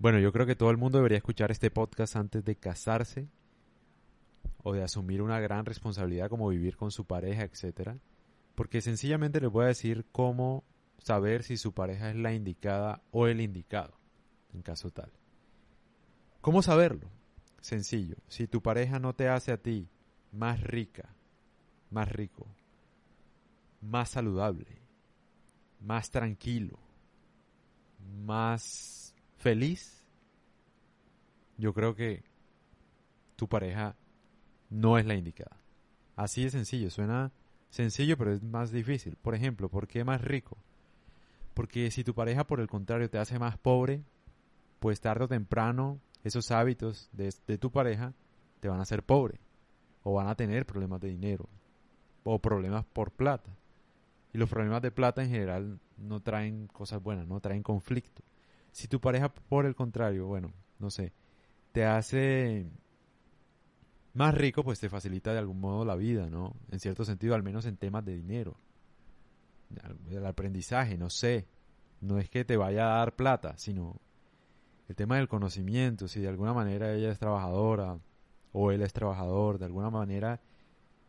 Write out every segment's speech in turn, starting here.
Bueno, yo creo que todo el mundo debería escuchar este podcast antes de casarse o de asumir una gran responsabilidad como vivir con su pareja, etcétera, porque sencillamente les voy a decir cómo saber si su pareja es la indicada o el indicado, en caso tal. ¿Cómo saberlo? Sencillo, si tu pareja no te hace a ti más rica, más rico, más saludable, más tranquilo, más feliz, yo creo que tu pareja no es la indicada. Así de sencillo, suena sencillo pero es más difícil. Por ejemplo, ¿por qué más rico? Porque si tu pareja por el contrario te hace más pobre, pues tarde o temprano esos hábitos de, de tu pareja te van a hacer pobre o van a tener problemas de dinero o problemas por plata. Y los problemas de plata en general no traen cosas buenas, no traen conflicto. Si tu pareja, por el contrario, bueno, no sé, te hace más rico, pues te facilita de algún modo la vida, ¿no? En cierto sentido, al menos en temas de dinero. El aprendizaje, no sé. No es que te vaya a dar plata, sino el tema del conocimiento. Si de alguna manera ella es trabajadora o él es trabajador, de alguna manera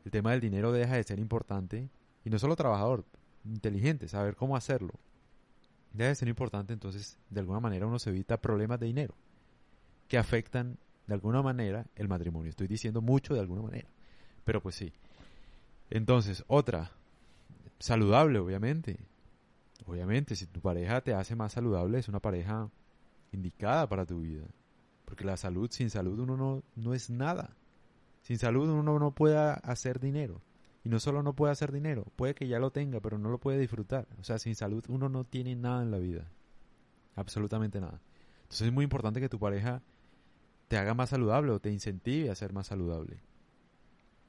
el tema del dinero deja de ser importante. Y no solo trabajador, inteligente, saber cómo hacerlo. Deja de ser importante, entonces de alguna manera uno se evita problemas de dinero que afectan de alguna manera el matrimonio. Estoy diciendo mucho de alguna manera, pero pues sí. Entonces, otra, saludable, obviamente. Obviamente, si tu pareja te hace más saludable, es una pareja indicada para tu vida. Porque la salud, sin salud uno no, no es nada. Sin salud uno no puede hacer dinero. No solo no puede hacer dinero, puede que ya lo tenga, pero no lo puede disfrutar. O sea, sin salud uno no tiene nada en la vida. Absolutamente nada. Entonces es muy importante que tu pareja te haga más saludable o te incentive a ser más saludable.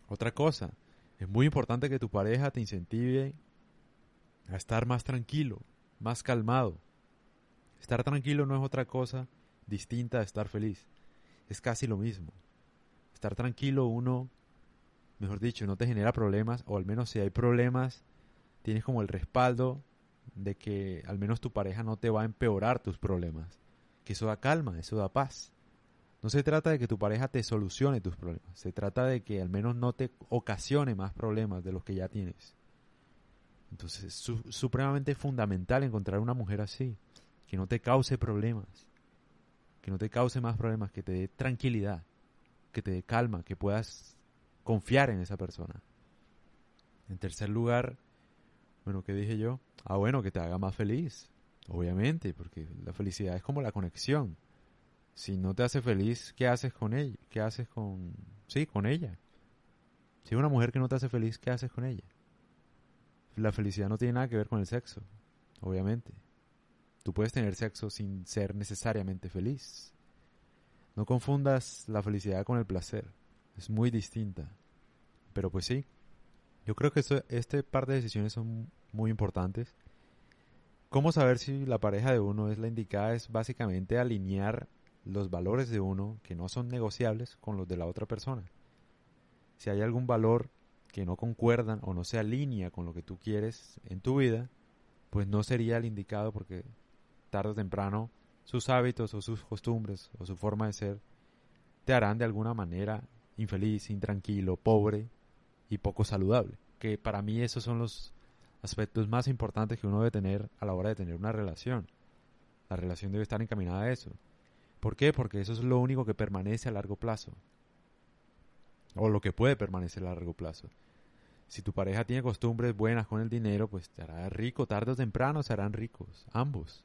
Otra cosa, es muy importante que tu pareja te incentive a estar más tranquilo, más calmado. Estar tranquilo no es otra cosa distinta a estar feliz. Es casi lo mismo. Estar tranquilo uno, mejor dicho, no te genera problemas, o al menos si hay problemas, tienes como el respaldo de que al menos tu pareja no te va a empeorar tus problemas. Que eso da calma, eso da paz. No se trata de que tu pareja te solucione tus problemas, se trata de que al menos no te ocasione más problemas de los que ya tienes. Entonces es supremamente fundamental encontrar una mujer así, que no te cause problemas, que no te cause más problemas, que te dé tranquilidad, que te dé calma, que puedas confiar en esa persona. En tercer lugar, bueno, ¿qué dije yo? Ah, bueno, que te haga más feliz, obviamente, porque la felicidad es como la conexión si no te hace feliz, ¿qué haces con ella? ¿Qué haces con... Sí, con ella. Si una mujer que no te hace feliz, ¿qué haces con ella? La felicidad no tiene nada que ver con el sexo, obviamente. Tú puedes tener sexo sin ser necesariamente feliz. No confundas la felicidad con el placer. Es muy distinta. Pero pues sí, yo creo que este par de decisiones son muy importantes. ¿Cómo saber si la pareja de uno es la indicada? Es básicamente alinear los valores de uno que no son negociables con los de la otra persona. Si hay algún valor que no concuerdan o no se alinea con lo que tú quieres en tu vida, pues no sería el indicado porque tarde o temprano sus hábitos o sus costumbres o su forma de ser te harán de alguna manera infeliz, intranquilo, pobre y poco saludable. Que para mí esos son los aspectos más importantes que uno debe tener a la hora de tener una relación. La relación debe estar encaminada a eso. ¿Por qué? Porque eso es lo único que permanece a largo plazo. O lo que puede permanecer a largo plazo. Si tu pareja tiene costumbres buenas con el dinero, pues te hará rico, tarde o temprano se harán ricos, ambos.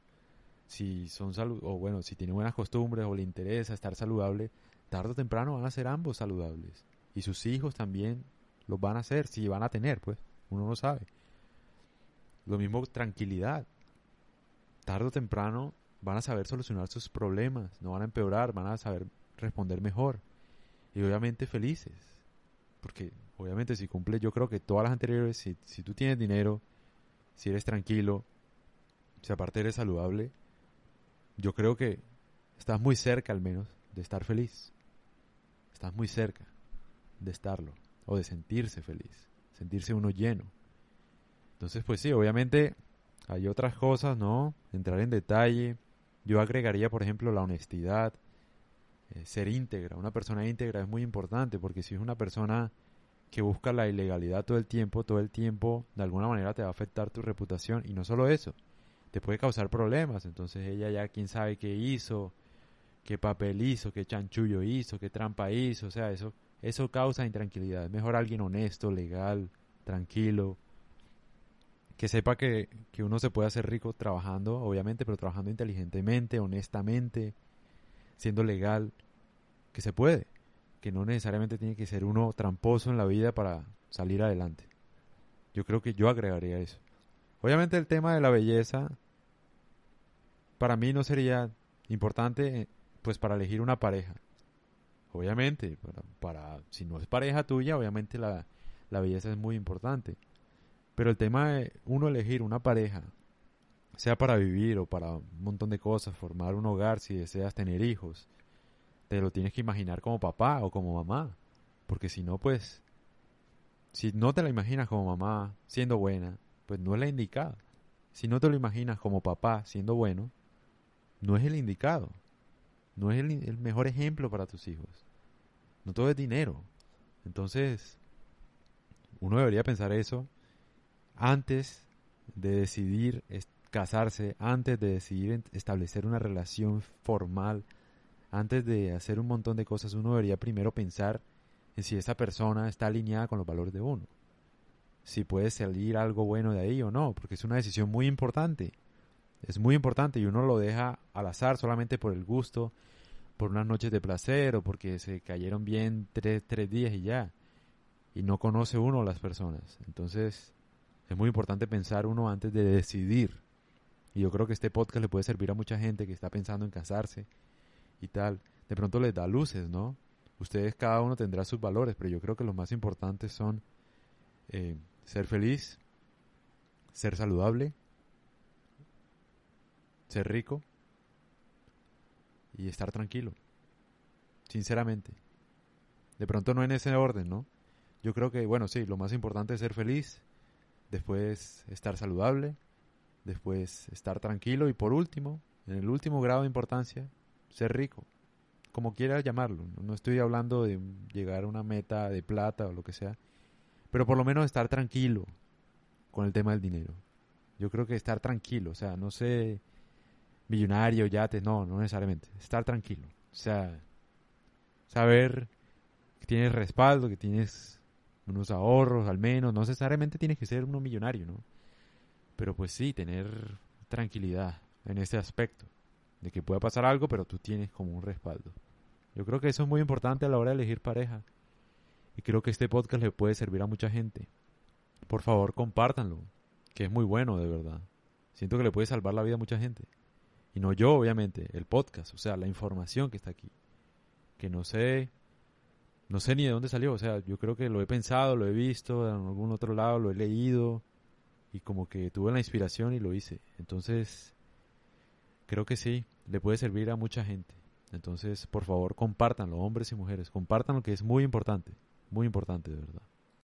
Si son salud o bueno, si tiene buenas costumbres o le interesa estar saludable, tarde o temprano van a ser ambos saludables. Y sus hijos también los van a hacer, si van a tener, pues, uno no sabe. Lo mismo tranquilidad. Tarde o temprano van a saber solucionar sus problemas, no van a empeorar, van a saber responder mejor. Y obviamente felices. Porque obviamente si cumple, yo creo que todas las anteriores, si, si tú tienes dinero, si eres tranquilo, si aparte eres saludable, yo creo que estás muy cerca al menos de estar feliz. Estás muy cerca de estarlo. O de sentirse feliz. Sentirse uno lleno. Entonces, pues sí, obviamente hay otras cosas, ¿no? Entrar en detalle, Yo agregaría, por ejemplo, la honestidad, eh, ser íntegra. Una persona íntegra es muy importante porque si es una persona que busca la ilegalidad todo el tiempo, todo el tiempo de alguna manera te va a afectar tu reputación y no solo eso, te puede causar problemas. Entonces ella ya quién sabe qué hizo, qué papel hizo, qué chanchullo hizo, qué trampa hizo, o sea, eso eso causa intranquilidad. Mejor alguien honesto, legal, tranquilo, que sepa que, que uno se puede hacer rico trabajando, obviamente, pero trabajando inteligentemente, honestamente, siendo legal, que se puede, que no necesariamente tiene que ser uno tramposo en la vida para salir adelante. Yo creo que yo agregaría eso. Obviamente el tema de la belleza para mí no sería importante pues para elegir una pareja. Obviamente, para, si no es pareja tuya, obviamente la, la belleza es muy importante. Pero el tema de uno elegir una pareja, sea para vivir o para un montón de cosas, formar un hogar, si deseas tener hijos, te lo tienes que imaginar como papá o como mamá. Porque si no, pues, si no te la imaginas como mamá siendo buena, pues no es la indicada. Si no te lo imaginas como papá siendo bueno, no es el indicado. No es el, mejor ejemplo para tus hijos. No todo es dinero. Entonces, uno debería pensar eso antes de decidir casarse, antes de decidir establecer una relación formal, antes de hacer un montón de cosas, uno debería primero pensar en si esa persona está alineada con los valores de uno. Si puede salir algo bueno de ahí o no, porque es una decisión muy importante. Es muy importante y uno lo deja al azar solamente por el gusto, por unas noches de placer o porque se cayeron bien tres, tres días y ya. Y no conoce uno a las personas. Entonces, es muy importante pensar uno antes de decidir. Y yo creo que este podcast le puede servir a mucha gente que está pensando en casarse y tal. De pronto les da luces, ¿no? Ustedes cada uno tendrá sus valores, pero yo creo que los más importantes son eh, ser feliz, ser saludable, ser rico y estar tranquilo. Sinceramente. De pronto no en ese orden, ¿no? Yo creo que, bueno, sí, lo más importante es ser feliz, después estar saludable, después estar tranquilo y por último, en el último grado de importancia, ser rico, como quieras llamarlo. No estoy hablando de llegar a una meta de plata o lo que sea, pero por lo menos estar tranquilo con el tema del dinero. Yo creo que estar tranquilo, o sea, no sé, millonario, yates, no, no necesariamente, estar tranquilo. O sea, saber que tienes respaldo, que tienes unos ahorros al menos, no necesariamente tienes que ser uno millonario, ¿no? Pero pues sí, tener tranquilidad en este aspecto, de que pueda pasar algo, pero tú tienes como un respaldo. Yo creo que eso es muy importante a la hora de elegir pareja. Y creo que este podcast le puede servir a mucha gente. Por favor, compártanlo, que es muy bueno, de verdad. Siento que le puede salvar la vida a mucha gente. Y no yo, obviamente, el podcast, o sea, la información que está aquí. Que no sé no sé ni de dónde salió, o sea, yo creo que lo he pensado, lo he visto en algún otro lado, lo he leído y como que tuve la inspiración y lo hice. Entonces, creo que sí, le puede servir a mucha gente. Entonces, por favor, compártanlo, hombres y mujeres, compártanlo que es muy importante, muy importante de verdad.